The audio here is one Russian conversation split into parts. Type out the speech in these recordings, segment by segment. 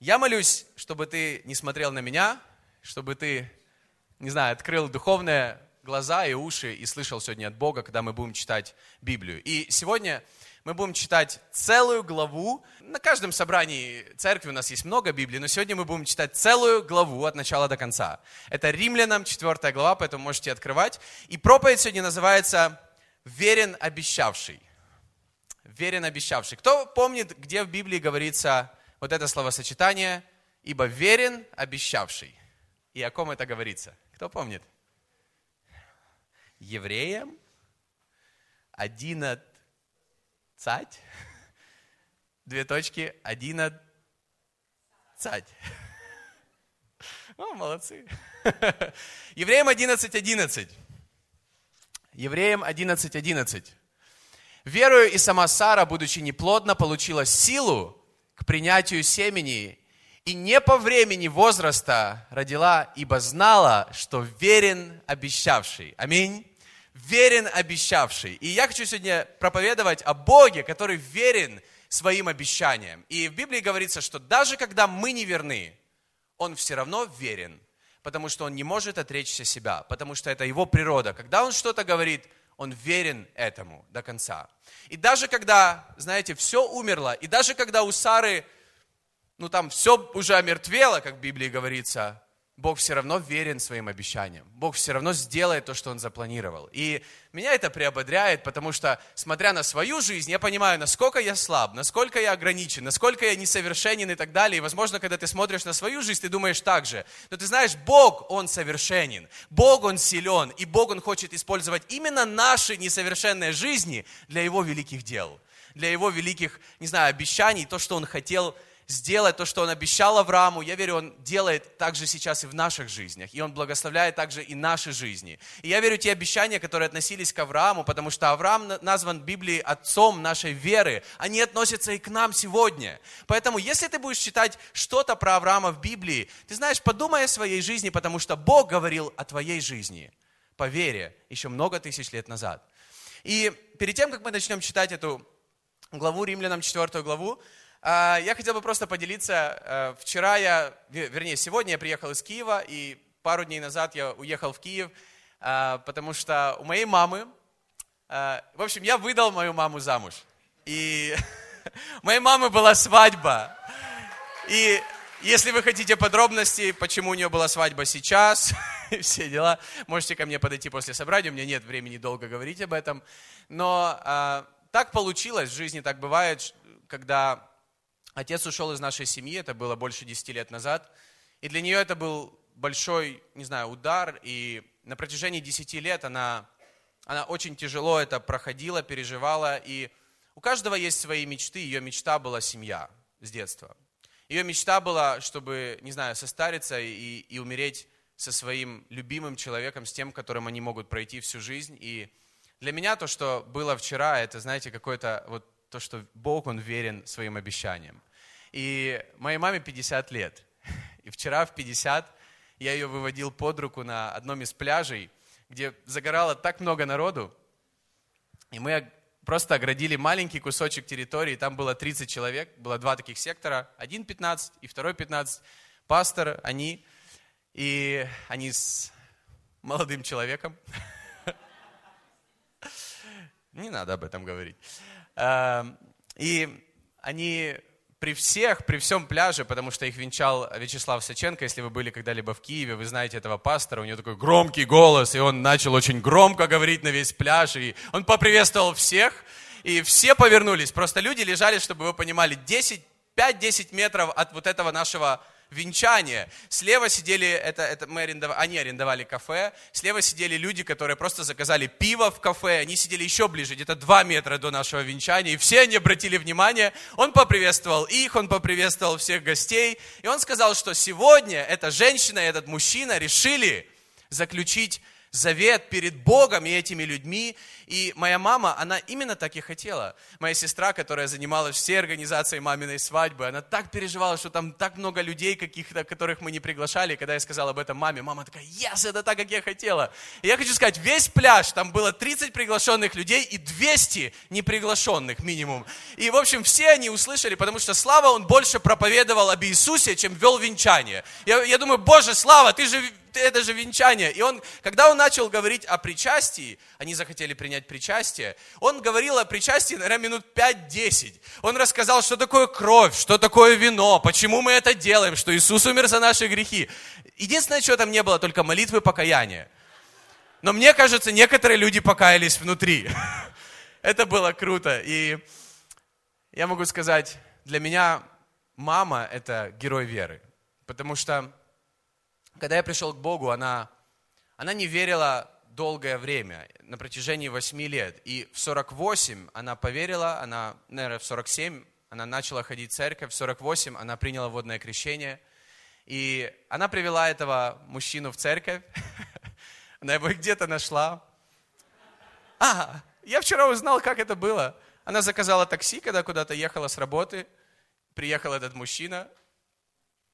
Я молюсь, чтобы ты не смотрел на меня, чтобы ты, не знаю, открыл духовные глаза и уши и слышал сегодня от Бога, когда мы будем читать Библию. И сегодня мы будем читать целую главу. На каждом собрании церкви у нас есть много Библии, но сегодня мы будем читать целую главу от начала до конца. Это Римлянам 4 глава, поэтому можете открывать. И проповедь сегодня называется «Верен обещавший». Верен обещавший. Кто помнит, где в Библии говорится вот это словосочетание, ибо верен обещавший. И о ком это говорится? Кто помнит? Евреям 11, две точки, 11, О, молодцы. Евреям 11, 11. Евреям 11, 11. Верую и сама Сара, будучи неплодна, получила силу к принятию семени, и не по времени возраста родила, ибо знала, что верен обещавший. Аминь. Верен обещавший. И я хочу сегодня проповедовать о Боге, который верен своим обещаниям. И в Библии говорится, что даже когда мы не верны, Он все равно верен, потому что Он не может отречься себя, потому что это Его природа. Когда Он что-то говорит, Он верен этому до конца. И даже когда, знаете, все умерло, и даже когда у Сары, ну там все уже омертвело, как в Библии говорится, Бог все равно верен своим обещаниям. Бог все равно сделает то, что Он запланировал. И меня это приободряет, потому что, смотря на свою жизнь, я понимаю, насколько я слаб, насколько я ограничен, насколько я несовершенен и так далее. И, возможно, когда ты смотришь на свою жизнь, ты думаешь так же. Но ты знаешь, Бог, Он совершенен. Бог, Он силен. И Бог, Он хочет использовать именно наши несовершенные жизни для Его великих дел. Для Его великих, не знаю, обещаний, то, что Он хотел сделать то, что Он обещал Аврааму. Я верю, Он делает также сейчас и в наших жизнях. И Он благословляет также и наши жизни. И я верю, те обещания, которые относились к Аврааму, потому что Авраам назван в Библии отцом нашей веры, они относятся и к нам сегодня. Поэтому, если ты будешь читать что-то про Авраама в Библии, ты знаешь, подумай о своей жизни, потому что Бог говорил о твоей жизни по вере еще много тысяч лет назад. И перед тем, как мы начнем читать эту главу, Римлянам 4 главу, я хотел бы просто поделиться. Э, вчера я, вернее, сегодня я приехал из Киева, и пару дней назад я уехал в Киев, а, потому что у моей мамы, э, в общем, я выдал мою маму замуж. И моей мамы была свадьба. И если вы хотите подробности, почему у нее была свадьба сейчас, все дела, можете ко мне подойти после собрания, у меня нет времени долго говорить об этом. Но а, так получилось, в жизни так бывает, когда Отец ушел из нашей семьи, это было больше 10 лет назад. И для нее это был большой, не знаю, удар. И на протяжении 10 лет она, она очень тяжело это проходила, переживала. И у каждого есть свои мечты. Ее мечта была семья с детства. Ее мечта была, чтобы, не знаю, состариться и, и умереть со своим любимым человеком, с тем, которым они могут пройти всю жизнь. И для меня то, что было вчера, это, знаете, какое-то вот то, что Бог, Он верен своим обещаниям. И моей маме 50 лет. И вчера в 50 я ее выводил под руку на одном из пляжей, где загорало так много народу. И мы просто оградили маленький кусочек территории, там было 30 человек, было два таких сектора, один 15 и второй 15. Пастор, они, и они с молодым человеком. Не надо об этом говорить. Эм, и они при всех, при всем пляже, потому что их венчал Вячеслав Саченко, если вы были когда-либо в Киеве, вы знаете этого пастора, у него такой громкий голос, и он начал очень громко говорить на весь пляж, и он поприветствовал всех, и все повернулись. Просто люди лежали, чтобы вы понимали, 10, 5-10 метров от вот этого нашего венчание. Слева сидели, это, это мы арендовали, они арендовали кафе, слева сидели люди, которые просто заказали пиво в кафе, они сидели еще ближе, где-то 2 метра до нашего венчания, и все они обратили внимание, он поприветствовал их, он поприветствовал всех гостей, и он сказал, что сегодня эта женщина и этот мужчина решили заключить завет перед Богом и этими людьми. И моя мама, она именно так и хотела. Моя сестра, которая занималась всей организацией маминой свадьбы, она так переживала, что там так много людей каких-то, которых мы не приглашали. И когда я сказал об этом маме, мама такая, yes, это так, как я хотела. И я хочу сказать, весь пляж, там было 30 приглашенных людей и 200 неприглашенных минимум. И, в общем, все они услышали, потому что Слава, он больше проповедовал об Иисусе, чем вел венчание. Я, я думаю, Боже, Слава, ты же это же венчание. И он, когда он начал говорить о причастии, они захотели принять причастие, он говорил о причастии, наверное, минут 5-10. Он рассказал, что такое кровь, что такое вино, почему мы это делаем, что Иисус умер за наши грехи. Единственное, что там не было, только молитвы покаяния. Но мне кажется, некоторые люди покаялись внутри. Это было круто. И я могу сказать, для меня мама – это герой веры. Потому что когда я пришел к Богу, она, она не верила долгое время, на протяжении восьми лет. И в 48 она поверила, она, наверное, в 47 она начала ходить в церковь, в 48 она приняла водное крещение. И она привела этого мужчину в церковь, она его где-то нашла. А, я вчера узнал, как это было. Она заказала такси, когда куда-то ехала с работы. Приехал этот мужчина,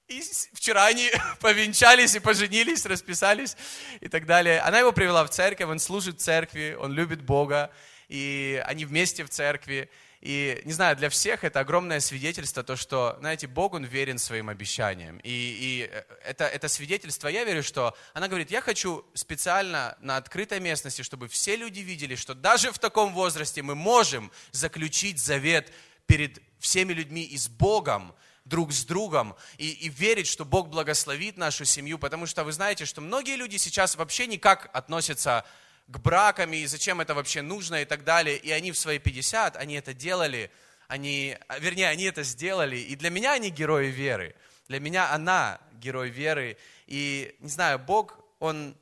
и вчера они повенчались и поженились, расписались и так далее. Она его привела в церковь, он служит в церкви, он любит Бога, и они вместе в церкви. И, не знаю, для всех это огромное свидетельство, то, что, знаете, Бог, Он верен своим обещаниям. И, и э, это, это свидетельство, я верю, что она говорит, я хочу специально на открытой местности, чтобы все люди видели, что даже в таком возрасте мы можем заключить завет перед всеми людьми и с Богом, друг с другом и, и верить, что Бог благословит нашу семью, потому что вы знаете, что многие люди сейчас вообще никак относятся к бракам и зачем это вообще нужно и так далее. И они в свои 50, они это делали, они, вернее, они это сделали. И для меня они герои веры. Для меня она герой веры. И, не знаю, Бог, Он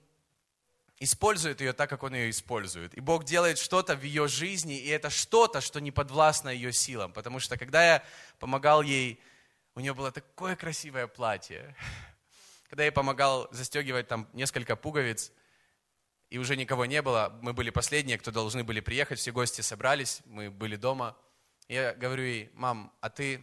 использует ее так, как Он ее использует. И Бог делает что-то в ее жизни, и это что-то, что не подвластно ее силам. Потому что когда я помогал ей у нее было такое красивое платье. Когда я помогал застегивать там несколько пуговиц, и уже никого не было, мы были последние, кто должны были приехать, все гости собрались, мы были дома. Я говорю ей, мам, а ты,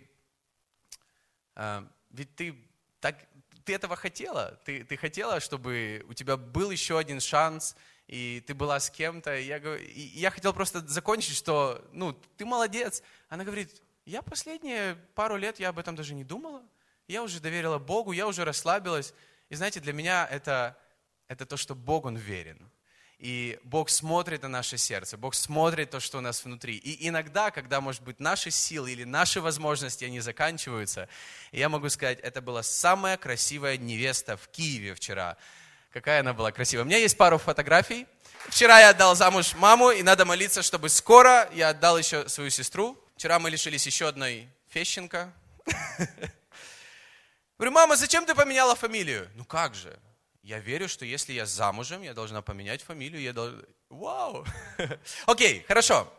а, ведь ты так, ты этого хотела, ты, ты хотела, чтобы у тебя был еще один шанс, и ты была с кем-то. Я, и я хотел просто закончить, что, ну, ты молодец. Она говорит, я последние пару лет, я об этом даже не думала. Я уже доверила Богу, я уже расслабилась. И знаете, для меня это, это то, что Бог, Он верен. И Бог смотрит на наше сердце, Бог смотрит то, что у нас внутри. И иногда, когда, может быть, наши силы или наши возможности, они заканчиваются, я могу сказать, это была самая красивая невеста в Киеве вчера. Какая она была красивая. У меня есть пару фотографий. Вчера я отдал замуж маму, и надо молиться, чтобы скоро я отдал еще свою сестру. Вчера мы лишились еще одной Фещенко. Говорю, мама, зачем ты поменяла фамилию? Ну как же? Я верю, что если я замужем, я должна поменять фамилию. Я должна... Вау! Окей, хорошо.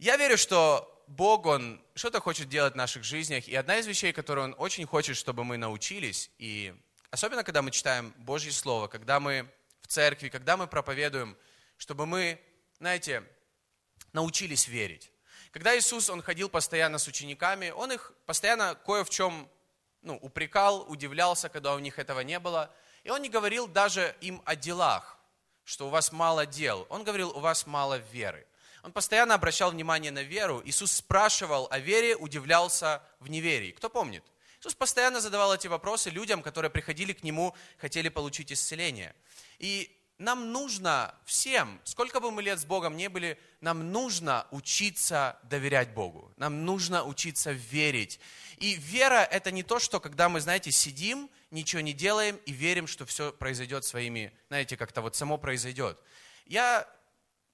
Я верю, что Бог, Он что-то хочет делать в наших жизнях. И одна из вещей, которую Он очень хочет, чтобы мы научились, и особенно, когда мы читаем Божье Слово, когда мы в церкви, когда мы проповедуем, чтобы мы, знаете, научились верить. Когда Иисус, Он ходил постоянно с учениками, Он их постоянно кое в чем ну, упрекал, удивлялся, когда у них этого не было. И Он не говорил даже им о делах, что у вас мало дел. Он говорил, у вас мало веры. Он постоянно обращал внимание на веру. Иисус спрашивал о вере, удивлялся в неверии. Кто помнит? Иисус постоянно задавал эти вопросы людям, которые приходили к Нему, хотели получить исцеление. И нам нужно всем, сколько бы мы лет с Богом не были, нам нужно учиться доверять Богу. Нам нужно учиться верить. И вера – это не то, что когда мы, знаете, сидим, ничего не делаем и верим, что все произойдет своими, знаете, как-то вот само произойдет. Я,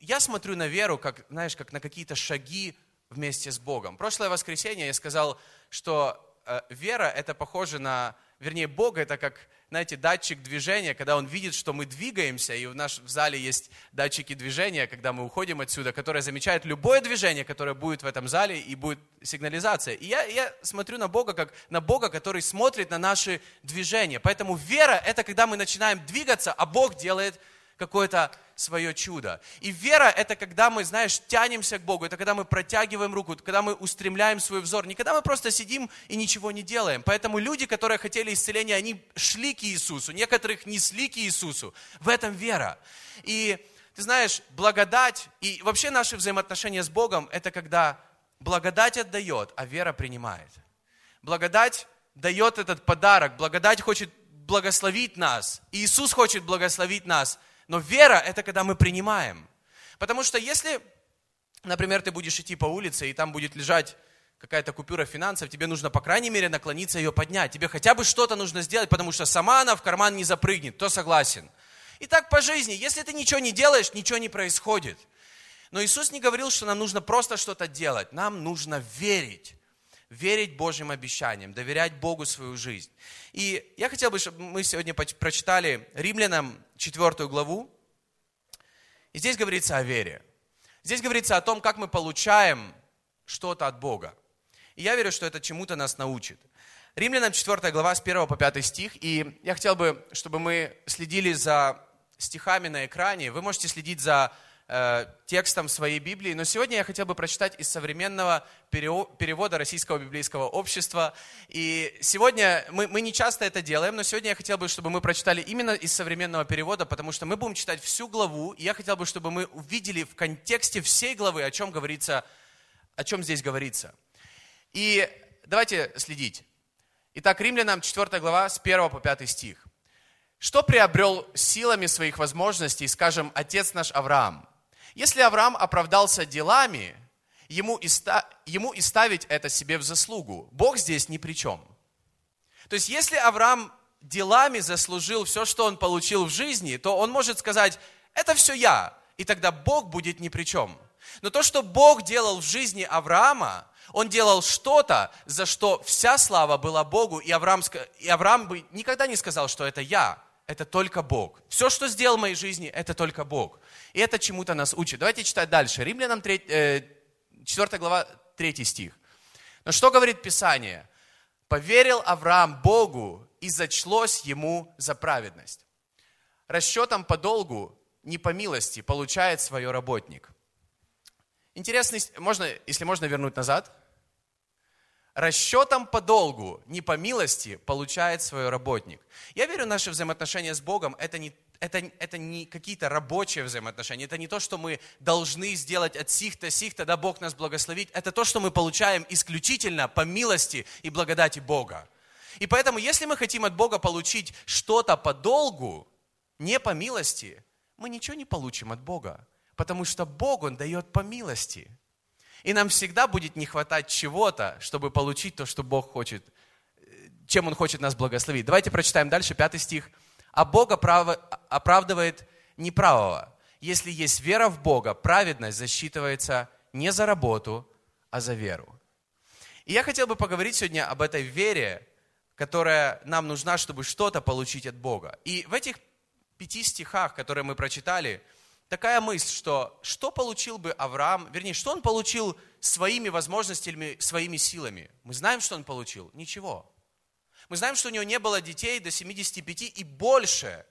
я смотрю на веру, как, знаешь, как на какие-то шаги вместе с Богом. Прошлое воскресенье я сказал, что э, вера – это похоже на вернее, Бог это как, знаете, датчик движения, когда Он видит, что мы двигаемся, и в нашем в зале есть датчики движения, когда мы уходим отсюда, которые замечают любое движение, которое будет в этом зале, и будет сигнализация. И я, я смотрю на Бога, как на Бога, который смотрит на наши движения. Поэтому вера – это когда мы начинаем двигаться, а Бог делает какое-то свое чудо. И вера – это когда мы, знаешь, тянемся к Богу, это когда мы протягиваем руку, когда мы устремляем свой взор, не когда мы просто сидим и ничего не делаем. Поэтому люди, которые хотели исцеления, они шли к Иисусу, некоторых несли к Иисусу. В этом вера. И ты знаешь, благодать и вообще наши взаимоотношения с Богом – это когда благодать отдает, а вера принимает. Благодать дает этот подарок, благодать хочет благословить нас. Иисус хочет благословить нас – но вера – это когда мы принимаем. Потому что если, например, ты будешь идти по улице, и там будет лежать какая-то купюра финансов, тебе нужно, по крайней мере, наклониться ее поднять. Тебе хотя бы что-то нужно сделать, потому что сама она в карман не запрыгнет. Кто согласен? И так по жизни. Если ты ничего не делаешь, ничего не происходит. Но Иисус не говорил, что нам нужно просто что-то делать. Нам нужно верить. Верить Божьим обещаниям, доверять Богу свою жизнь. И я хотел бы, чтобы мы сегодня прочитали Римлянам 4 главу. И здесь говорится о вере. Здесь говорится о том, как мы получаем что-то от Бога. И я верю, что это чему-то нас научит. Римлянам 4 глава с 1 по 5 стих. И я хотел бы, чтобы мы следили за стихами на экране. Вы можете следить за Э, текстом своей Библии, но сегодня я хотел бы прочитать из современного перевода Российского библейского общества. И сегодня мы, мы не часто это делаем, но сегодня я хотел бы, чтобы мы прочитали именно из современного перевода, потому что мы будем читать всю главу, и я хотел бы, чтобы мы увидели в контексте всей главы, о чем говорится, о чем здесь говорится. И давайте следить. Итак, Римлянам 4 глава с 1 по 5 стих. Что приобрел силами своих возможностей, скажем, отец наш Авраам? Если Авраам оправдался делами, ему и, ста, ему и ставить это себе в заслугу. Бог здесь ни при чем. То есть, если Авраам делами заслужил все, что он получил в жизни, то он может сказать, это все я, и тогда Бог будет ни при чем. Но то, что Бог делал в жизни Авраама, он делал что-то, за что вся слава была Богу, и Авраам, и Авраам бы никогда не сказал, что это я, это только Бог. Все, что сделал в моей жизни, это только Бог. И это чему-то нас учит. Давайте читать дальше. Римлянам 3, 4 э, глава 3 стих. Но что говорит Писание? Поверил Авраам Богу и зачлось ему за праведность. Расчетом по долгу, не по милости, получает свое работник. Интересно, можно, если можно вернуть назад. Расчетом по долгу, не по милости, получает свой работник. Я верю, наши взаимоотношения с Богом это не это, это не какие-то рабочие взаимоотношения, это не то, что мы должны сделать от сих-то, сих-то, да Бог нас благословит, это то, что мы получаем исключительно по милости и благодати Бога. И поэтому, если мы хотим от Бога получить что-то по долгу, не по милости, мы ничего не получим от Бога, потому что Бог, Он дает по милости. И нам всегда будет не хватать чего-то, чтобы получить то, что Бог хочет, чем Он хочет нас благословить. Давайте прочитаем дальше, пятый стих – а Бог оправдывает неправого. Если есть вера в Бога, праведность засчитывается не за работу, а за веру. И я хотел бы поговорить сегодня об этой вере, которая нам нужна, чтобы что-то получить от Бога. И в этих пяти стихах, которые мы прочитали, такая мысль, что что получил бы Авраам, вернее, что он получил своими возможностями, своими силами. Мы знаем, что он получил? Ничего. Мы знаем, что у него не было детей до 75 и больше.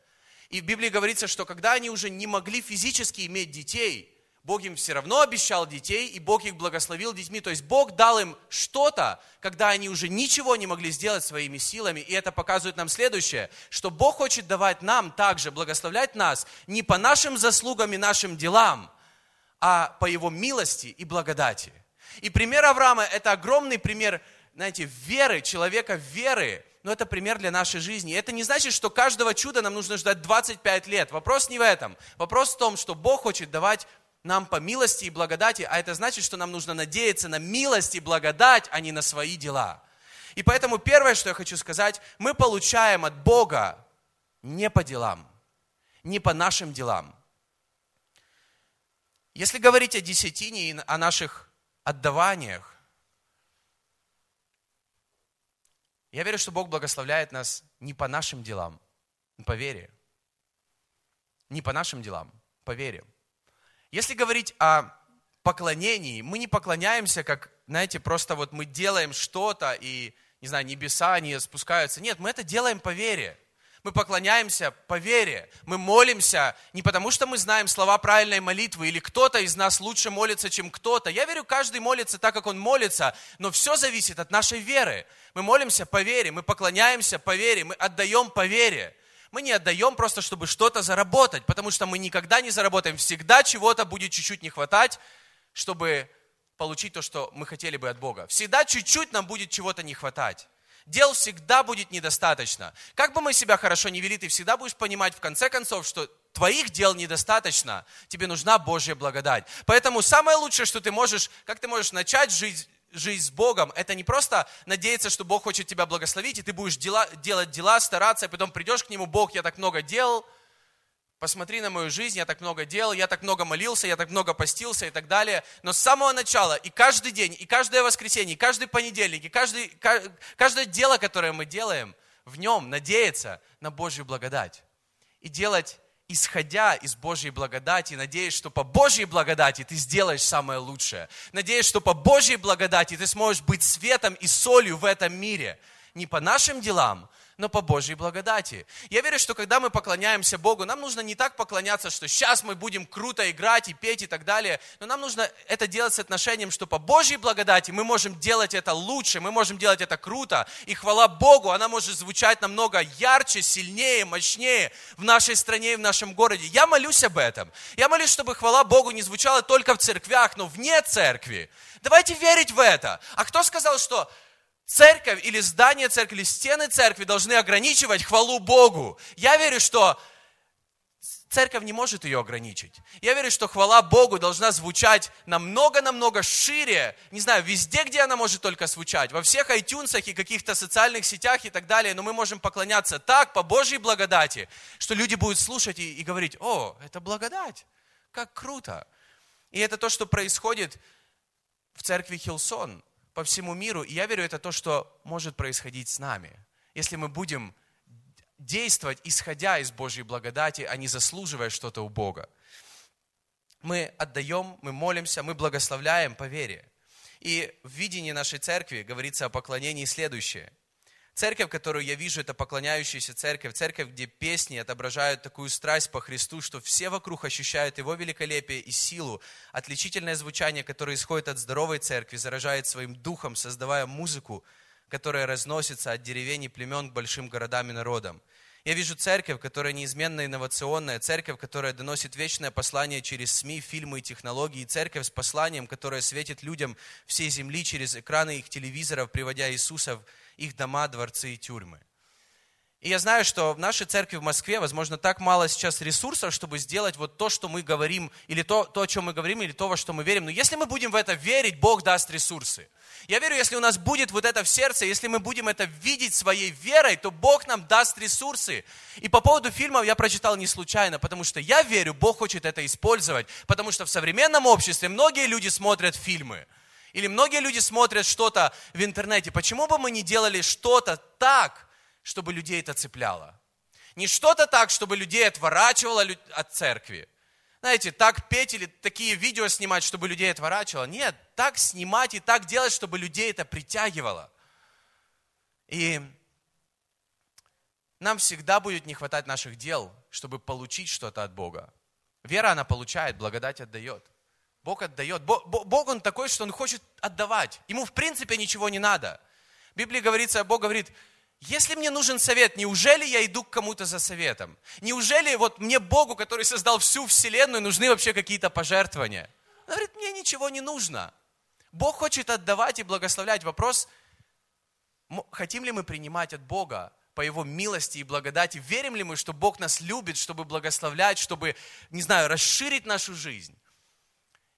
И в Библии говорится, что когда они уже не могли физически иметь детей, Бог им все равно обещал детей, и Бог их благословил детьми. То есть Бог дал им что-то, когда они уже ничего не могли сделать своими силами. И это показывает нам следующее, что Бог хочет давать нам также, благословлять нас не по нашим заслугам и нашим делам, а по Его милости и благодати. И пример Авраама – это огромный пример знаете, веры, человека веры, но это пример для нашей жизни. Это не значит, что каждого чуда нам нужно ждать 25 лет. Вопрос не в этом. Вопрос в том, что Бог хочет давать нам по милости и благодати, а это значит, что нам нужно надеяться на милость и благодать, а не на свои дела. И поэтому первое, что я хочу сказать, мы получаем от Бога не по делам, не по нашим делам. Если говорить о десятине и о наших отдаваниях, Я верю, что Бог благословляет нас не по нашим делам, по вере. Не по нашим делам, по вере. Если говорить о поклонении, мы не поклоняемся, как, знаете, просто вот мы делаем что-то, и, не знаю, небеса не спускаются. Нет, мы это делаем по вере. Мы поклоняемся по вере. Мы молимся не потому, что мы знаем слова правильной молитвы, или кто-то из нас лучше молится, чем кто-то. Я верю, каждый молится так, как он молится, но все зависит от нашей веры. Мы молимся по вере, мы поклоняемся по вере, мы отдаем по вере. Мы не отдаем просто, чтобы что-то заработать, потому что мы никогда не заработаем. Всегда чего-то будет чуть-чуть не хватать, чтобы получить то, что мы хотели бы от Бога. Всегда чуть-чуть нам будет чего-то не хватать. Дел всегда будет недостаточно. Как бы мы себя хорошо не вели, ты всегда будешь понимать в конце концов, что твоих дел недостаточно, тебе нужна Божья благодать. Поэтому самое лучшее, что ты можешь, как ты можешь начать жизнь, жизнь с Богом, это не просто надеяться, что Бог хочет тебя благословить, и ты будешь дела, делать дела, стараться, и потом придешь к Нему, Бог, я так много делал, посмотри на мою жизнь, я так много делал, я так много молился, я так много постился и так далее. Но с самого начала, и каждый день, и каждое воскресенье, и каждый понедельник, и каждый, каждое дело, которое мы делаем, в нем надеяться на Божью благодать. И делать, исходя из Божьей благодати, надеясь, что по Божьей благодати ты сделаешь самое лучшее. Надеясь, что по Божьей благодати ты сможешь быть светом и солью в этом мире. Не по нашим делам, но по Божьей благодати. Я верю, что когда мы поклоняемся Богу, нам нужно не так поклоняться, что сейчас мы будем круто играть и петь и так далее, но нам нужно это делать с отношением, что по Божьей благодати мы можем делать это лучше, мы можем делать это круто, и хвала Богу, она может звучать намного ярче, сильнее, мощнее в нашей стране и в нашем городе. Я молюсь об этом. Я молюсь, чтобы хвала Богу не звучала только в церквях, но вне церкви. Давайте верить в это. А кто сказал, что церковь или здание церкви, или стены церкви должны ограничивать хвалу Богу. Я верю, что церковь не может ее ограничить. Я верю, что хвала Богу должна звучать намного-намного шире, не знаю, везде, где она может только звучать, во всех iTunes и каких-то социальных сетях и так далее, но мы можем поклоняться так, по Божьей благодати, что люди будут слушать и, и говорить, о, это благодать, как круто. И это то, что происходит в церкви Хилсон по всему миру. И я верю, это то, что может происходить с нами. Если мы будем действовать, исходя из Божьей благодати, а не заслуживая что-то у Бога. Мы отдаем, мы молимся, мы благословляем по вере. И в видении нашей церкви говорится о поклонении следующее – Церковь, которую я вижу, это поклоняющаяся церковь, церковь, где песни отображают такую страсть по Христу, что все вокруг ощущают Его великолепие и силу. Отличительное звучание, которое исходит от здоровой церкви, заражает своим духом, создавая музыку, которая разносится от деревень и племен к большим городам и народам. Я вижу церковь, которая неизменно инновационная, церковь, которая доносит вечное послание через СМИ, фильмы и технологии, церковь с посланием, которая светит людям всей земли через экраны их телевизоров, приводя Иисуса в их дома, дворцы и тюрьмы. И я знаю, что в нашей церкви в Москве, возможно, так мало сейчас ресурсов, чтобы сделать вот то, что мы говорим, или то, то, о чем мы говорим, или то, во что мы верим. Но если мы будем в это верить, Бог даст ресурсы. Я верю, если у нас будет вот это в сердце, если мы будем это видеть своей верой, то Бог нам даст ресурсы. И по поводу фильмов я прочитал не случайно, потому что я верю, Бог хочет это использовать, потому что в современном обществе многие люди смотрят фильмы. Или многие люди смотрят что-то в интернете. Почему бы мы не делали что-то так, чтобы людей это цепляло? Не что-то так, чтобы людей отворачивало от церкви. Знаете, так петь или такие видео снимать, чтобы людей отворачивало. Нет, так снимать и так делать, чтобы людей это притягивало. И нам всегда будет не хватать наших дел, чтобы получить что-то от Бога. Вера она получает, благодать отдает. Бог отдает. Бог, Он такой, что Он хочет отдавать. Ему в принципе ничего не надо. В Библии говорится, Бог говорит, если мне нужен совет, неужели я иду к кому-то за советом? Неужели вот мне Богу, который создал всю вселенную, нужны вообще какие-то пожертвования? Он говорит, мне ничего не нужно. Бог хочет отдавать и благословлять. Вопрос, хотим ли мы принимать от Бога по Его милости и благодати? Верим ли мы, что Бог нас любит, чтобы благословлять, чтобы, не знаю, расширить нашу жизнь?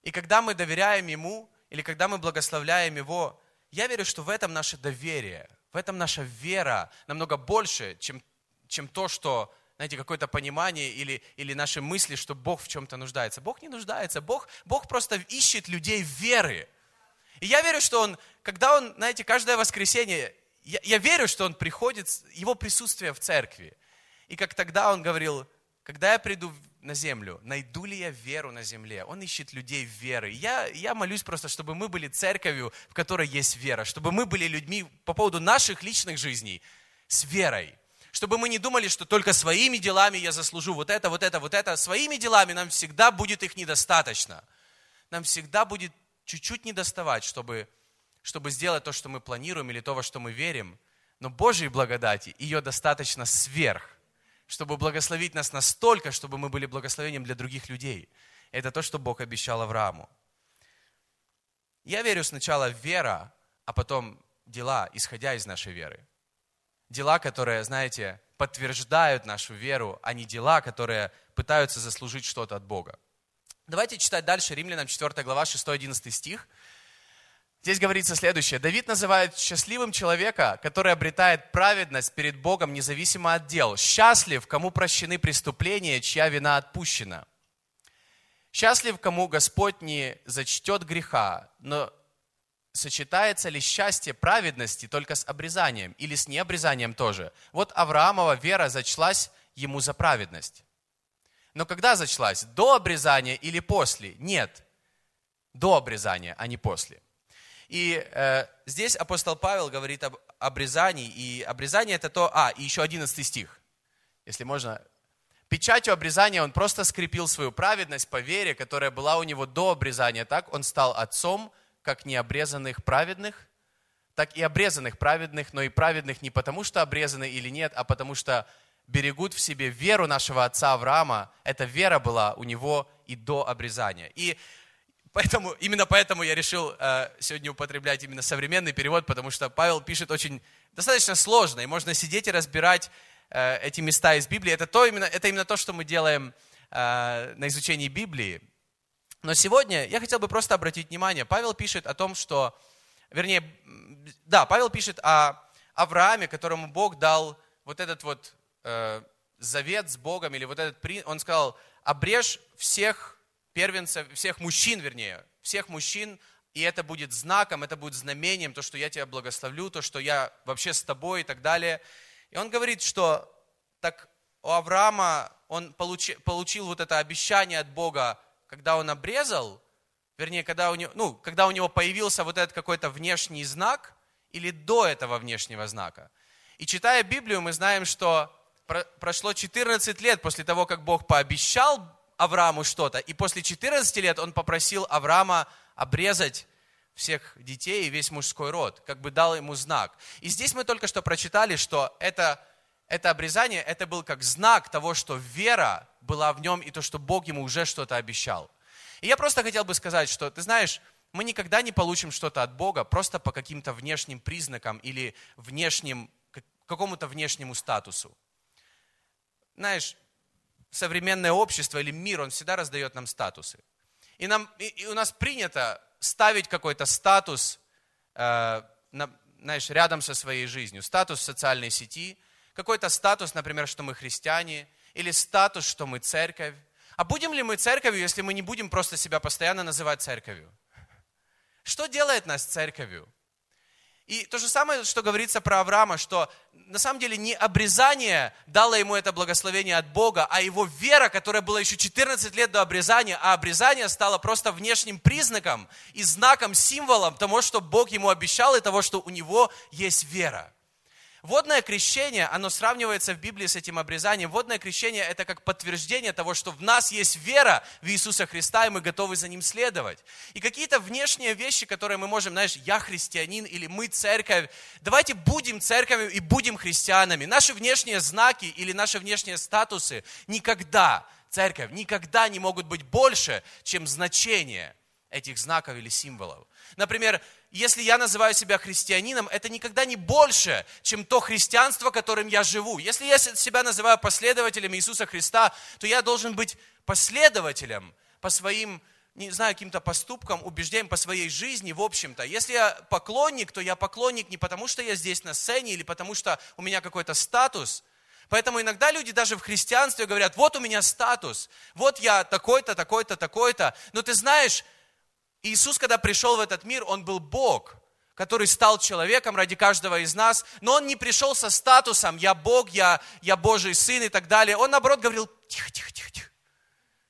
И когда мы доверяем Ему, или когда мы благословляем Его, я верю, что в этом наше доверие, в этом наша вера намного больше, чем, чем то, что, знаете, какое-то понимание или, или наши мысли, что Бог в чем-то нуждается. Бог не нуждается, Бог, Бог просто ищет людей веры. И я верю, что Он, когда Он, знаете, каждое воскресенье, я, я верю, что Он приходит, Его присутствие в церкви. И как тогда Он говорил, когда я приду на землю, найду ли я веру на земле? Он ищет людей веры. Я, я молюсь просто, чтобы мы были церковью, в которой есть вера, чтобы мы были людьми по поводу наших личных жизней с верой. Чтобы мы не думали, что только своими делами я заслужу вот это, вот это, вот это. Своими делами нам всегда будет их недостаточно. Нам всегда будет чуть-чуть недоставать, чтобы, чтобы сделать то, что мы планируем, или то, во что мы верим. Но Божьей благодати ее достаточно сверх чтобы благословить нас настолько, чтобы мы были благословением для других людей. Это то, что Бог обещал Аврааму. Я верю сначала в вера, а потом дела, исходя из нашей веры. Дела, которые, знаете, подтверждают нашу веру, а не дела, которые пытаются заслужить что-то от Бога. Давайте читать дальше Римлянам 4 глава 6-11 стих. Здесь говорится следующее. Давид называет счастливым человека, который обретает праведность перед Богом независимо от дел. Счастлив, кому прощены преступления, чья вина отпущена. Счастлив, кому Господь не зачтет греха, но сочетается ли счастье праведности только с обрезанием или с необрезанием тоже? Вот Авраамова вера зачлась ему за праведность. Но когда зачлась? До обрезания или после? Нет. До обрезания, а не после. И э, здесь апостол Павел говорит об обрезании, и обрезание это то... А, и еще 11 стих, если можно. Печатью обрезания он просто скрепил свою праведность по вере, которая была у него до обрезания. Так он стал отцом как необрезанных праведных, так и обрезанных праведных, но и праведных не потому, что обрезаны или нет, а потому что берегут в себе веру нашего отца Авраама. Эта вера была у него и до обрезания. И Поэтому, именно поэтому я решил э, сегодня употреблять именно современный перевод, потому что Павел пишет очень достаточно сложно, и можно сидеть и разбирать э, эти места из Библии. Это, то, именно, это именно то, что мы делаем э, на изучении Библии. Но сегодня я хотел бы просто обратить внимание. Павел пишет о том, что, вернее, да, Павел пишет о Аврааме, которому Бог дал вот этот вот э, завет с Богом, или вот этот, он сказал, обрежь всех первенцев, всех мужчин, вернее, всех мужчин, и это будет знаком, это будет знамением, то, что я тебя благословлю, то, что я вообще с тобой и так далее. И он говорит, что так у Авраама он получил, получил вот это обещание от Бога, когда он обрезал, вернее, когда у него, ну, когда у него появился вот этот какой-то внешний знак, или до этого внешнего знака. И читая Библию, мы знаем, что прошло 14 лет после того, как Бог пообещал Аврааму что-то. И после 14 лет он попросил Авраама обрезать всех детей и весь мужской род, как бы дал ему знак. И здесь мы только что прочитали, что это, это обрезание, это был как знак того, что вера была в нем и то, что Бог ему уже что-то обещал. И я просто хотел бы сказать, что, ты знаешь, мы никогда не получим что-то от Бога просто по каким-то внешним признакам или внешним, какому-то внешнему статусу. Знаешь, современное общество или мир, он всегда раздает нам статусы. И, нам, и, и у нас принято ставить какой-то статус, э, на, знаешь, рядом со своей жизнью. Статус в социальной сети, какой-то статус, например, что мы христиане, или статус, что мы церковь. А будем ли мы церковью, если мы не будем просто себя постоянно называть церковью? Что делает нас церковью? И то же самое, что говорится про Авраама, что на самом деле не обрезание дало ему это благословение от Бога, а его вера, которая была еще 14 лет до обрезания, а обрезание стало просто внешним признаком и знаком, символом того, что Бог ему обещал и того, что у него есть вера. Водное крещение, оно сравнивается в Библии с этим обрезанием. Водное крещение – это как подтверждение того, что в нас есть вера в Иисуса Христа, и мы готовы за Ним следовать. И какие-то внешние вещи, которые мы можем, знаешь, я христианин или мы церковь, давайте будем церковью и будем христианами. Наши внешние знаки или наши внешние статусы никогда, церковь, никогда не могут быть больше, чем значение этих знаков или символов. Например, если я называю себя христианином, это никогда не больше, чем то христианство, которым я живу. Если я себя называю последователем Иисуса Христа, то я должен быть последователем по своим, не знаю, каким-то поступкам, убеждениям, по своей жизни, в общем-то. Если я поклонник, то я поклонник не потому, что я здесь на сцене или потому, что у меня какой-то статус, Поэтому иногда люди даже в христианстве говорят, вот у меня статус, вот я такой-то, такой-то, такой-то. Но ты знаешь, Иисус, когда пришел в этот мир, Он был Бог, который стал человеком ради каждого из нас, но он не пришел со статусом «я Бог», «я, я Божий Сын» и так далее. Он, наоборот, говорил «тихо, тихо, тихо, тихо,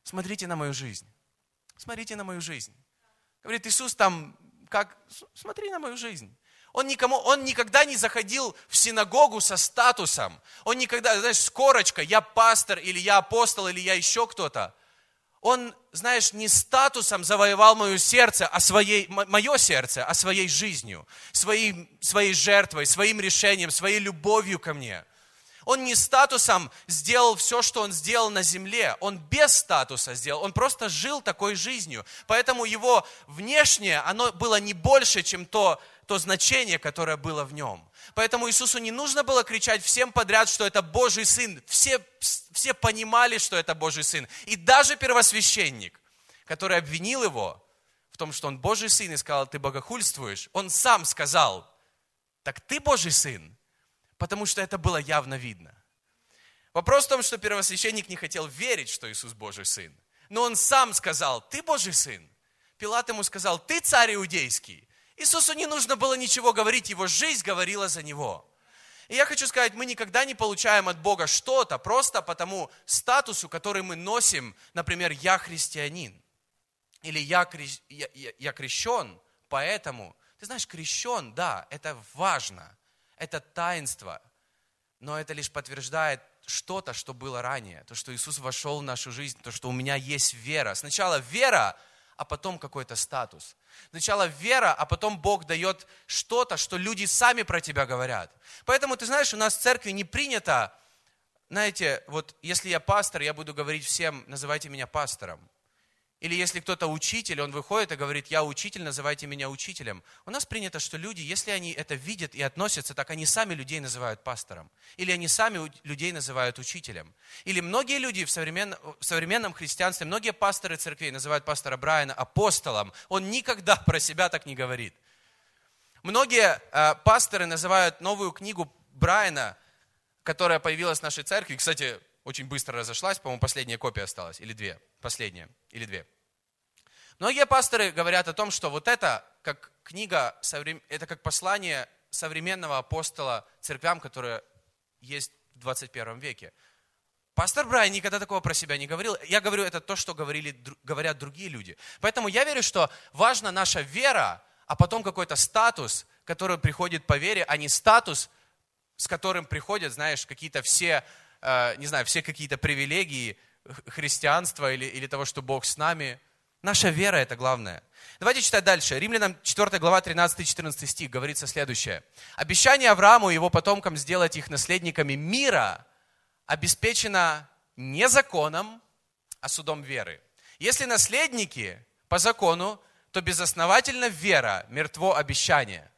смотрите на мою жизнь, смотрите на мою жизнь». Говорит, Иисус там, как, смотри на мою жизнь. Он, никому, он никогда не заходил в синагогу со статусом. Он никогда, знаешь, с корочкой, я пастор, или я апостол, или я еще кто-то. Он, знаешь, не статусом завоевал мое сердце, а своей, мое сердце, а своей жизнью, своей, своей жертвой, своим решением, своей любовью ко мне. Он не статусом сделал все, что он сделал на земле. Он без статуса сделал. Он просто жил такой жизнью. Поэтому его внешнее, оно было не больше, чем то, то значение, которое было в нем. Поэтому Иисусу не нужно было кричать всем подряд, что это Божий Сын. Все, все понимали, что это Божий Сын. И даже первосвященник, который обвинил его в том, что он Божий Сын и сказал, ты богохульствуешь, он сам сказал, так ты Божий Сын, потому что это было явно видно. Вопрос в том, что первосвященник не хотел верить, что Иисус Божий Сын. Но он сам сказал, ты Божий Сын. Пилат ему сказал, ты царь иудейский. Иисусу не нужно было ничего говорить, его жизнь говорила за него. И я хочу сказать, мы никогда не получаем от Бога что-то просто по тому статусу, который мы носим, например, я христианин. Или я, я, я, я крещен, поэтому. Ты знаешь, крещен, да, это важно, это таинство, но это лишь подтверждает что-то, что было ранее, то, что Иисус вошел в нашу жизнь, то, что у меня есть вера. Сначала вера, а потом какой-то статус. Сначала вера, а потом Бог дает что-то, что люди сами про тебя говорят. Поэтому, ты знаешь, у нас в церкви не принято, знаете, вот если я пастор, я буду говорить всем, называйте меня пастором. Или если кто-то учитель, он выходит и говорит, я учитель, называйте меня учителем. У нас принято, что люди, если они это видят и относятся, так они сами людей называют пастором. Или они сами людей называют учителем. Или многие люди в современном, в современном христианстве, многие пасторы церквей называют пастора Брайана апостолом. Он никогда про себя так не говорит. Многие э, пасторы называют новую книгу Брайана, которая появилась в нашей церкви, кстати, очень быстро разошлась, по-моему, последняя копия осталась, или две, последняя, или две. Многие пасторы говорят о том, что вот это как книга, это как послание современного апостола церквям, которые есть в 21 веке. Пастор Брайан никогда такого про себя не говорил. Я говорю, это то, что говорили, говорят другие люди. Поэтому я верю, что важна наша вера, а потом какой-то статус, который приходит по вере, а не статус, с которым приходят, знаешь, какие-то все, э, не знаю, все какие-то привилегии христианства или, или того, что Бог с нами – Наша вера – это главное. Давайте читать дальше. Римлянам 4 глава 13-14 стих говорится следующее. Обещание Аврааму и его потомкам сделать их наследниками мира обеспечено не законом, а судом веры. Если наследники по закону, то безосновательно вера, мертво обещание.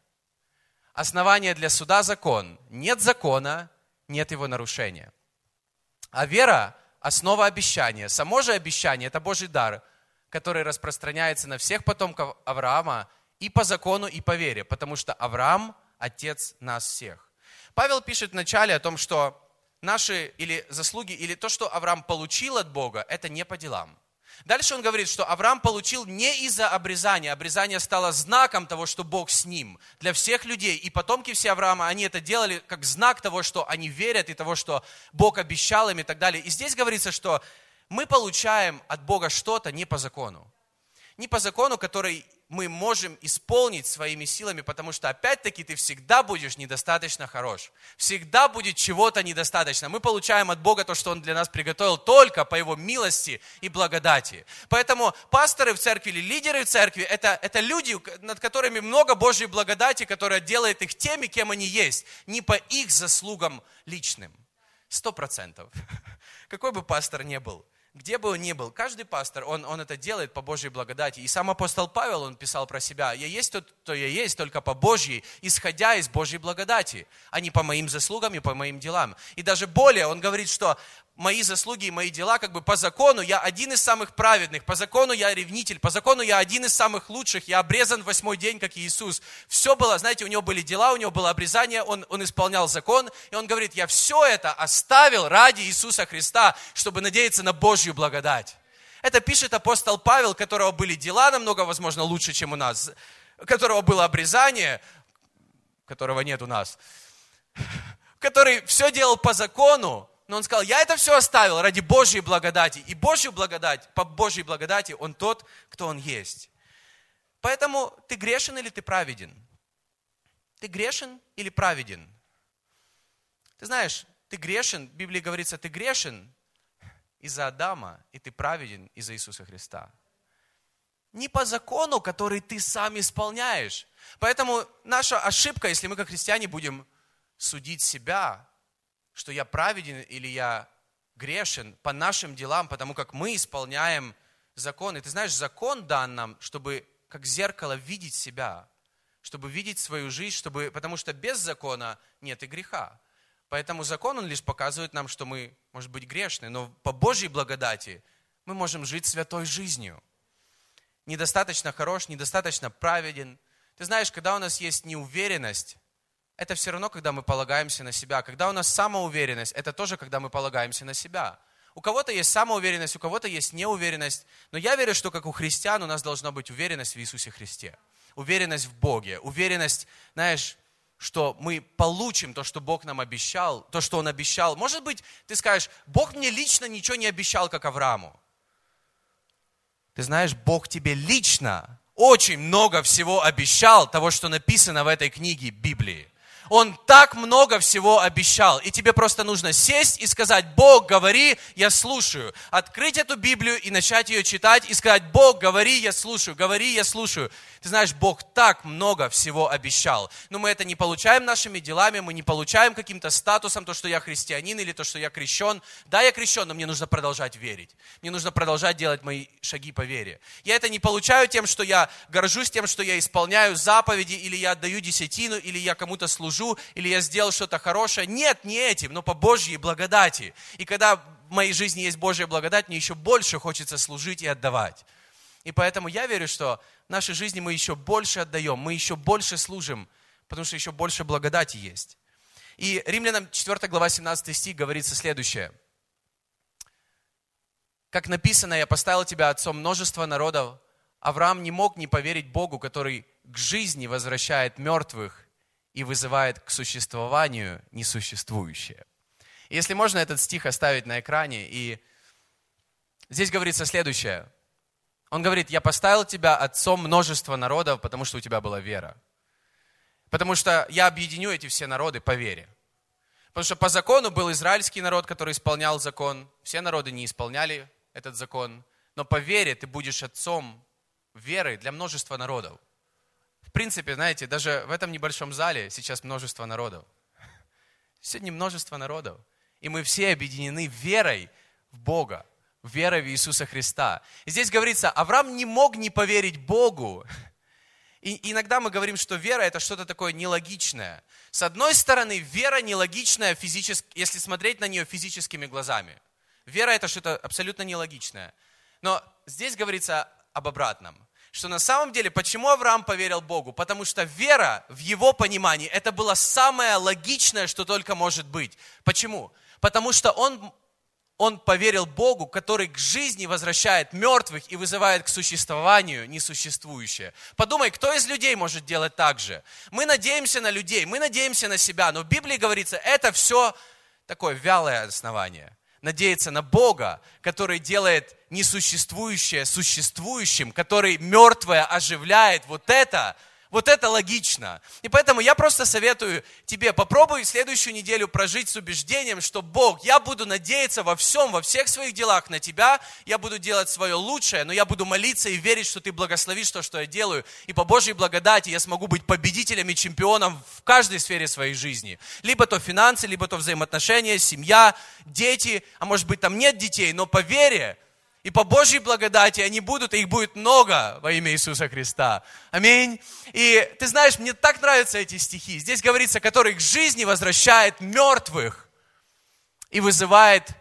Основание для суда – закон. Нет закона, нет его нарушения. А вера – основа обещания. Само же обещание – это Божий дар – который распространяется на всех потомков Авраама и по закону, и по вере, потому что Авраам – отец нас всех. Павел пишет в начале о том, что наши или заслуги, или то, что Авраам получил от Бога, это не по делам. Дальше он говорит, что Авраам получил не из-за обрезания. Обрезание стало знаком того, что Бог с ним. Для всех людей. И потомки все Авраама, они это делали как знак того, что они верят, и того, что Бог обещал им и так далее. И здесь говорится, что мы получаем от Бога что-то не по закону. Не по закону, который мы можем исполнить своими силами, потому что опять-таки ты всегда будешь недостаточно хорош. Всегда будет чего-то недостаточно. Мы получаем от Бога то, что Он для нас приготовил только по Его милости и благодати. Поэтому пасторы в церкви или лидеры в церкви это, это люди, над которыми много Божьей благодати, которая делает их теми, кем они есть, не по их заслугам личным. Сто процентов. Какой бы пастор ни был, где бы он ни был, каждый пастор, он, он это делает по Божьей благодати. И сам апостол Павел, он писал про себя, «Я есть тот, кто я есть, только по Божьей, исходя из Божьей благодати, а не по моим заслугам и по моим делам». И даже более, он говорит, что мои заслуги и мои дела, как бы по закону я один из самых праведных, по закону я ревнитель, по закону я один из самых лучших, я обрезан восьмой день, как Иисус. Все было, знаете, у него были дела, у него было обрезание, он, он исполнял закон, и он говорит, я все это оставил ради Иисуса Христа, чтобы надеяться на Божью благодать. Это пишет апостол Павел, у которого были дела намного, возможно, лучше, чем у нас, у которого было обрезание, которого нет у нас, который все делал по закону, но он сказал, я это все оставил ради Божьей благодати. И Божью благодать, по Божьей благодати он тот, кто он есть. Поэтому ты грешен или ты праведен? Ты грешен или праведен? Ты знаешь, ты грешен, в Библии говорится, ты грешен из-за Адама, и ты праведен из-за Иисуса Христа. Не по закону, который ты сам исполняешь. Поэтому наша ошибка, если мы как христиане будем судить себя, что я праведен или я грешен по нашим делам, потому как мы исполняем закон. И ты знаешь, закон дан нам, чтобы как зеркало видеть себя, чтобы видеть свою жизнь, чтобы, потому что без закона нет и греха. Поэтому закон, он лишь показывает нам, что мы, может быть, грешны, но по Божьей благодати мы можем жить святой жизнью. Недостаточно хорош, недостаточно праведен. Ты знаешь, когда у нас есть неуверенность, это все равно, когда мы полагаемся на себя. Когда у нас самоуверенность, это тоже, когда мы полагаемся на себя. У кого-то есть самоуверенность, у кого-то есть неуверенность. Но я верю, что как у христиан у нас должна быть уверенность в Иисусе Христе. Уверенность в Боге. Уверенность, знаешь, что мы получим то, что Бог нам обещал, то, что Он обещал. Может быть, ты скажешь, Бог мне лично ничего не обещал, как Аврааму. Ты знаешь, Бог тебе лично очень много всего обещал, того, что написано в этой книге Библии. Он так много всего обещал. И тебе просто нужно сесть и сказать, Бог, говори, я слушаю. Открыть эту Библию и начать ее читать и сказать, Бог, говори, я слушаю, говори, я слушаю. Ты знаешь, Бог так много всего обещал. Но мы это не получаем нашими делами, мы не получаем каким-то статусом, то, что я христианин или то, что я крещен. Да, я крещен, но мне нужно продолжать верить. Мне нужно продолжать делать мои шаги по вере. Я это не получаю тем, что я горжусь тем, что я исполняю заповеди, или я отдаю десятину, или я кому-то служу, или я сделал что-то хорошее. Нет, не этим, но по Божьей благодати. И когда в моей жизни есть Божья благодать, мне еще больше хочется служить и отдавать. И поэтому я верю, что в нашей жизни мы еще больше отдаем, мы еще больше служим, потому что еще больше благодати есть. И Римлянам 4 глава 17 стих говорится следующее. Как написано, я поставил тебя отцом множества народов. Авраам не мог не поверить Богу, который к жизни возвращает мертвых и вызывает к существованию несуществующее. Если можно этот стих оставить на экране, и здесь говорится следующее. Он говорит, я поставил тебя отцом множества народов, потому что у тебя была вера. Потому что я объединю эти все народы по вере. Потому что по закону был израильский народ, который исполнял закон. Все народы не исполняли этот закон. Но по вере ты будешь отцом веры для множества народов. В принципе, знаете, даже в этом небольшом зале сейчас множество народов. Сегодня множество народов. И мы все объединены верой в Бога верой в Иисуса Христа. И здесь говорится, Авраам не мог не поверить Богу. И иногда мы говорим, что вера это что-то такое нелогичное. С одной стороны, вера нелогичная, физически, если смотреть на нее физическими глазами. Вера это что-то абсолютно нелогичное. Но здесь говорится об обратном. Что на самом деле, почему Авраам поверил Богу? Потому что вера в его понимании, это было самое логичное, что только может быть. Почему? Потому что он он поверил Богу, который к жизни возвращает мертвых и вызывает к существованию несуществующее. Подумай, кто из людей может делать так же? Мы надеемся на людей, мы надеемся на себя, но в Библии говорится, это все такое вялое основание. Надеяться на Бога, который делает несуществующее существующим, который мертвое оживляет, вот это вот это логично. И поэтому я просто советую тебе, попробуй следующую неделю прожить с убеждением, что Бог, я буду надеяться во всем, во всех своих делах на Тебя, я буду делать свое лучшее, но я буду молиться и верить, что Ты благословишь то, что я делаю. И по Божьей благодати я смогу быть победителем и чемпионом в каждой сфере своей жизни. Либо то финансы, либо то взаимоотношения, семья, дети, а может быть там нет детей, но по вере и по Божьей благодати они будут, и их будет много во имя Иисуса Христа. Аминь. И ты знаешь, мне так нравятся эти стихи. Здесь говорится, который к жизни возвращает мертвых и вызывает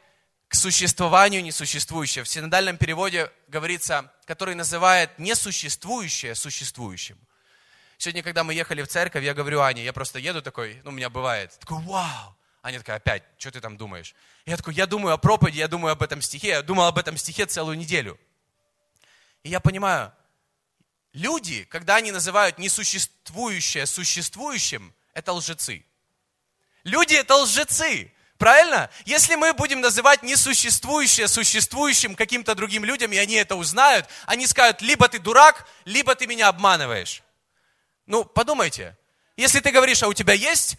к существованию несуществующее. В синодальном переводе говорится, который называет несуществующее существующим. Сегодня, когда мы ехали в церковь, я говорю Ане, я просто еду такой, ну, у меня бывает, такой, вау, Аня такая, опять, что ты там думаешь? Я такой, я думаю о проповеди, я думаю об этом стихе, я думал об этом стихе целую неделю. И я понимаю, люди, когда они называют несуществующее существующим, это лжецы. Люди – это лжецы. Правильно? Если мы будем называть несуществующее существующим каким-то другим людям, и они это узнают, они скажут, либо ты дурак, либо ты меня обманываешь. Ну, подумайте. Если ты говоришь, а у тебя есть,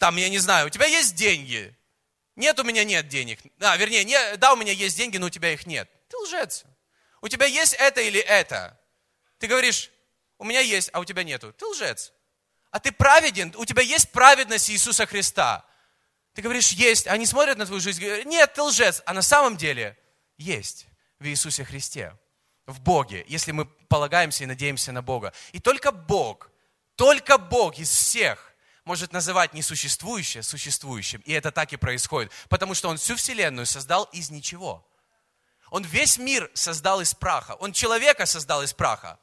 там, я не знаю, у тебя есть деньги. Нет, у меня нет денег. А, вернее, не, да, у меня есть деньги, но у тебя их нет. Ты лжец. У тебя есть это или это. Ты говоришь, у меня есть, а у тебя нету. Ты лжец. А ты праведен, у тебя есть праведность Иисуса Христа. Ты говоришь, есть. Они смотрят на твою жизнь и говорят, нет, ты лжец. А на самом деле есть в Иисусе Христе, в Боге, если мы полагаемся и надеемся на Бога. И только Бог, только Бог из всех может называть несуществующее существующим. И это так и происходит. Потому что Он всю Вселенную создал из ничего. Он весь мир создал из праха. Он человека создал из праха.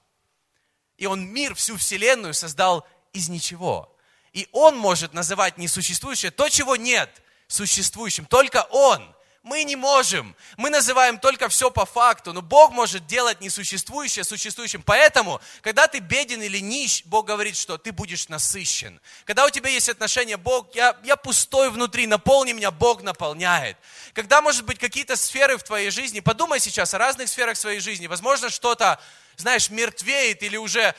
И Он мир, всю Вселенную создал из ничего. И Он может называть несуществующее то, чего нет, существующим. Только Он. Мы не можем. Мы называем только все по факту, но Бог может делать несуществующее существующим. Поэтому, когда ты беден или нищ, Бог говорит, что ты будешь насыщен. Когда у тебя есть отношение, Бог, я, я пустой внутри, наполни меня, Бог наполняет. Когда, может быть, какие-то сферы в твоей жизни, подумай сейчас о разных сферах своей жизни, возможно, что-то, знаешь, мертвеет или уже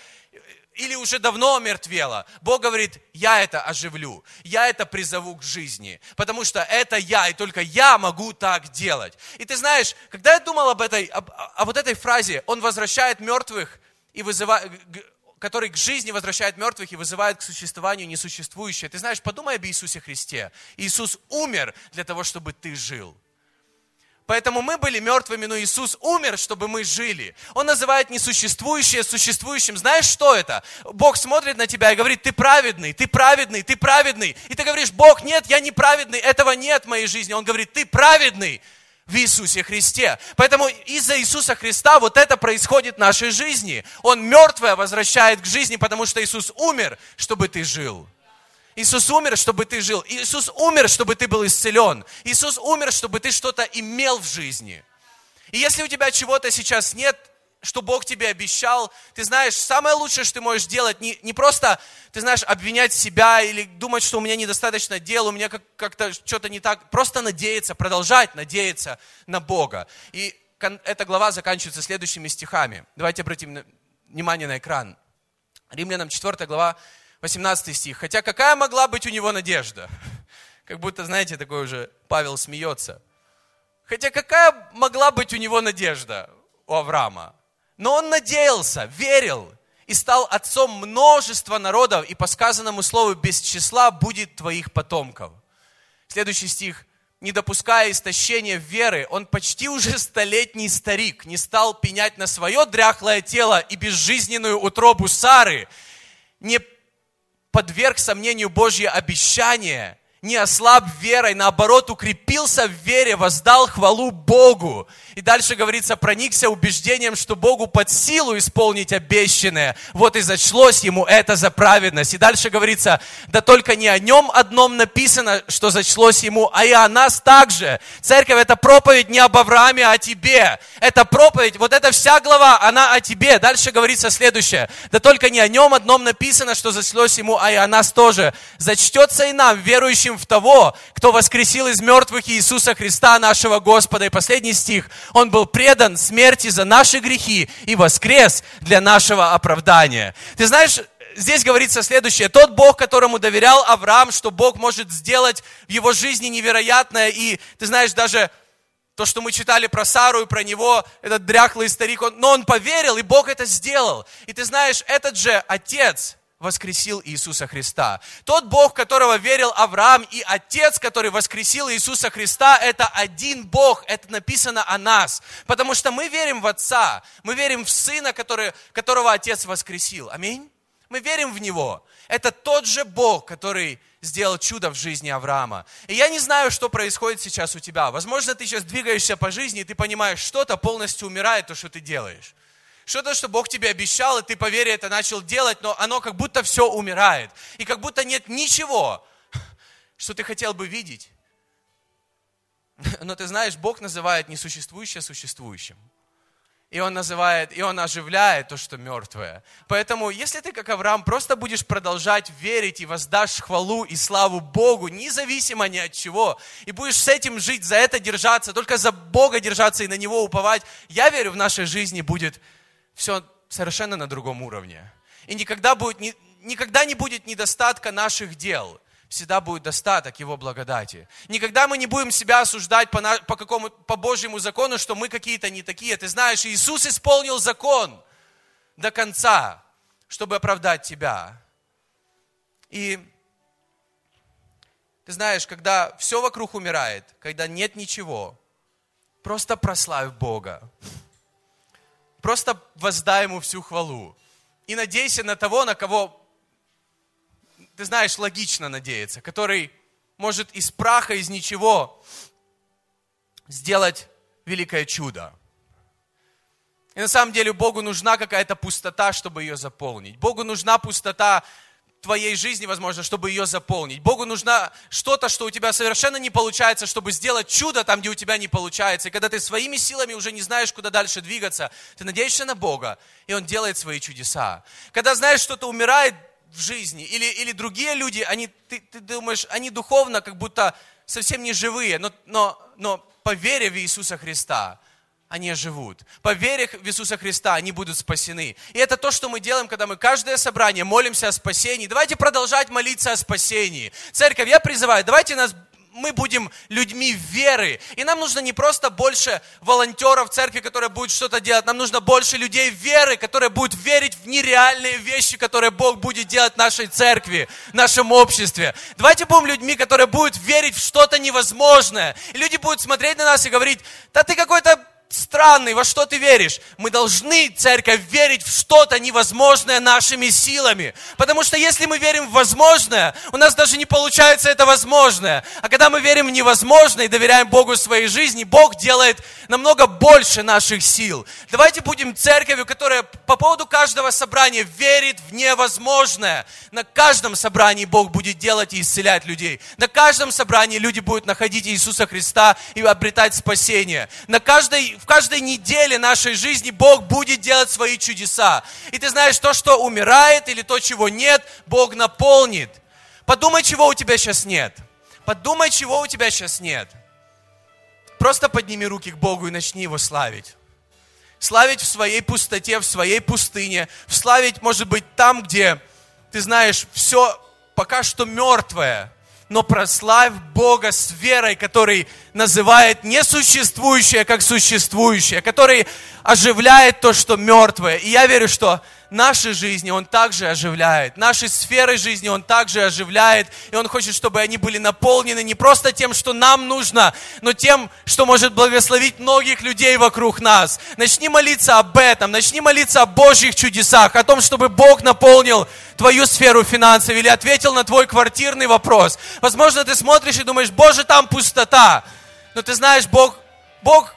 или уже давно мертвело. Бог говорит, я это оживлю, я это призову к жизни, потому что это я, и только я могу так делать. И ты знаешь, когда я думал об этой, об, о вот этой фразе, он возвращает мертвых и вызывает, который к жизни возвращает мертвых и вызывает к существованию несуществующее. Ты знаешь, подумай об Иисусе Христе. Иисус умер для того, чтобы ты жил. Поэтому мы были мертвыми, но Иисус умер, чтобы мы жили. Он называет несуществующее существующим. Знаешь, что это? Бог смотрит на тебя и говорит, ты праведный, ты праведный, ты праведный. И ты говоришь, Бог, нет, я не праведный, этого нет в моей жизни. Он говорит, ты праведный в Иисусе Христе. Поэтому из-за Иисуса Христа вот это происходит в нашей жизни. Он мертвое возвращает к жизни, потому что Иисус умер, чтобы ты жил. Иисус умер, чтобы ты жил. Иисус умер, чтобы ты был исцелен. Иисус умер, чтобы ты что-то имел в жизни. И если у тебя чего-то сейчас нет, что Бог тебе обещал, ты знаешь, самое лучшее, что ты можешь делать, не, не просто, ты знаешь, обвинять себя или думать, что у меня недостаточно дел, у меня как, как-то что-то не так, просто надеяться, продолжать надеяться на Бога. И эта глава заканчивается следующими стихами. Давайте обратим внимание на экран. Римлянам 4 глава, 18 стих. Хотя какая могла быть у него надежда? Как будто, знаете, такой уже Павел смеется. Хотя какая могла быть у него надежда у Авраама? Но он надеялся, верил и стал отцом множества народов, и по сказанному слову без числа будет твоих потомков. Следующий стих. Не допуская истощения веры, он почти уже столетний старик не стал пенять на свое дряхлое тело и безжизненную утробу Сары, не подверг сомнению Божье обещание, не ослаб верой, наоборот, укрепился в вере, воздал хвалу Богу. И дальше говорится, проникся убеждением, что Богу под силу исполнить обещанное. Вот и зачлось ему это за праведность. И дальше говорится, да только не о нем одном написано, что зачлось ему, а и о нас также. Церковь, это проповедь не об Аврааме, а о тебе. Это проповедь, вот эта вся глава, она о тебе. Дальше говорится следующее. Да только не о нем одном написано, что зачлось ему, а и о нас тоже. Зачтется и нам, верующим в того, кто воскресил из мертвых Иисуса Христа, нашего Господа. И последний стих. Он был предан смерти за наши грехи и воскрес для нашего оправдания. Ты знаешь, здесь говорится следующее. Тот Бог, которому доверял Авраам, что Бог может сделать в его жизни невероятное. И ты знаешь, даже то, что мы читали про Сару и про него, этот дряхлый старик, он, но он поверил, и Бог это сделал. И ты знаешь, этот же отец, воскресил Иисуса Христа. Тот Бог, которого верил Авраам, и Отец, который воскресил Иисуса Христа, это один Бог, это написано о нас. Потому что мы верим в Отца, мы верим в Сына, который, которого Отец воскресил. Аминь. Мы верим в Него. Это тот же Бог, который сделал чудо в жизни Авраама. И я не знаю, что происходит сейчас у тебя. Возможно, ты сейчас двигаешься по жизни, и ты понимаешь, что-то полностью умирает, то, что ты делаешь. Что-то, что Бог тебе обещал, и ты по вере это начал делать, но оно как будто все умирает. И как будто нет ничего, что ты хотел бы видеть. Но ты знаешь, Бог называет несуществующее существующим. И он называет, и он оживляет то, что мертвое. Поэтому, если ты, как Авраам, просто будешь продолжать верить и воздашь хвалу и славу Богу, независимо ни от чего, и будешь с этим жить, за это держаться, только за Бога держаться и на Него уповать, я верю, в нашей жизни будет все совершенно на другом уровне. И никогда, будет, никогда не будет недостатка наших дел – всегда будет достаток Его благодати. Никогда мы не будем себя осуждать по, по, какому, по Божьему закону, что мы какие-то не такие. Ты знаешь, Иисус исполнил закон до конца, чтобы оправдать тебя. И ты знаешь, когда все вокруг умирает, когда нет ничего, просто прославь Бога. Просто воздай Ему всю хвалу. И надейся на того, на кого ты знаешь, логично надеяться, который может из праха, из ничего сделать великое чудо. И на самом деле Богу нужна какая-то пустота, чтобы ее заполнить. Богу нужна пустота твоей жизни, возможно, чтобы ее заполнить. Богу нужна что-то, что у тебя совершенно не получается, чтобы сделать чудо там, где у тебя не получается. И когда ты своими силами уже не знаешь, куда дальше двигаться, ты надеешься на Бога, и Он делает свои чудеса. Когда знаешь, что-то умирает в жизни, или, или другие люди, они, ты, ты думаешь, они духовно как будто совсем не живые, но, но, но по вере в Иисуса Христа, они живут. По вере в Иисуса Христа они будут спасены. И это то, что мы делаем, когда мы каждое собрание молимся о спасении. Давайте продолжать молиться о спасении. Церковь, я призываю, давайте нас мы будем людьми веры. И нам нужно не просто больше волонтеров в церкви, которые будут что-то делать. Нам нужно больше людей веры, которые будут верить в нереальные вещи, которые Бог будет делать в нашей церкви, в нашем обществе. Давайте будем людьми, которые будут верить в что-то невозможное. И люди будут смотреть на нас и говорить, да ты какой-то странный, во что ты веришь? Мы должны, церковь, верить в что-то невозможное нашими силами. Потому что если мы верим в возможное, у нас даже не получается это возможное. А когда мы верим в невозможное и доверяем Богу своей жизни, Бог делает намного больше наших сил. Давайте будем церковью, которая по поводу каждого собрания верит в невозможное. На каждом собрании Бог будет делать и исцелять людей. На каждом собрании люди будут находить Иисуса Христа и обретать спасение. На каждой в каждой неделе нашей жизни Бог будет делать свои чудеса. И ты знаешь, то, что умирает или то, чего нет, Бог наполнит. Подумай, чего у тебя сейчас нет. Подумай, чего у тебя сейчас нет. Просто подними руки к Богу и начни Его славить. Славить в своей пустоте, в своей пустыне. Славить, может быть, там, где, ты знаешь, все пока что мертвое но прославь Бога с верой, который называет несуществующее как существующее, который оживляет то, что мертвое. И я верю, что наши жизни Он также оживляет, наши сферы жизни Он также оживляет, и Он хочет, чтобы они были наполнены не просто тем, что нам нужно, но тем, что может благословить многих людей вокруг нас. Начни молиться об этом, начни молиться о Божьих чудесах, о том, чтобы Бог наполнил твою сферу финансов или ответил на твой квартирный вопрос. Возможно, ты смотришь и думаешь, Боже, там пустота. Но ты знаешь, Бог, Бог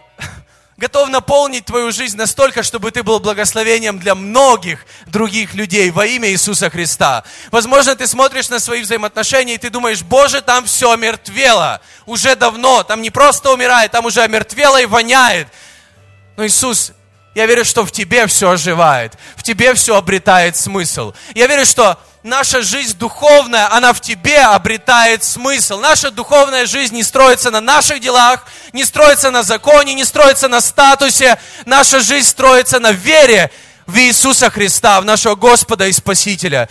готов наполнить твою жизнь настолько, чтобы ты был благословением для многих других людей во имя Иисуса Христа. Возможно, ты смотришь на свои взаимоотношения, и ты думаешь, Боже, там все омертвело. Уже давно. Там не просто умирает, там уже омертвело и воняет. Но Иисус, я верю, что в тебе все оживает. В тебе все обретает смысл. Я верю, что наша жизнь духовная, она в тебе обретает смысл. Наша духовная жизнь не строится на наших делах, не строится на законе, не строится на статусе. Наша жизнь строится на вере в Иисуса Христа, в нашего Господа и Спасителя.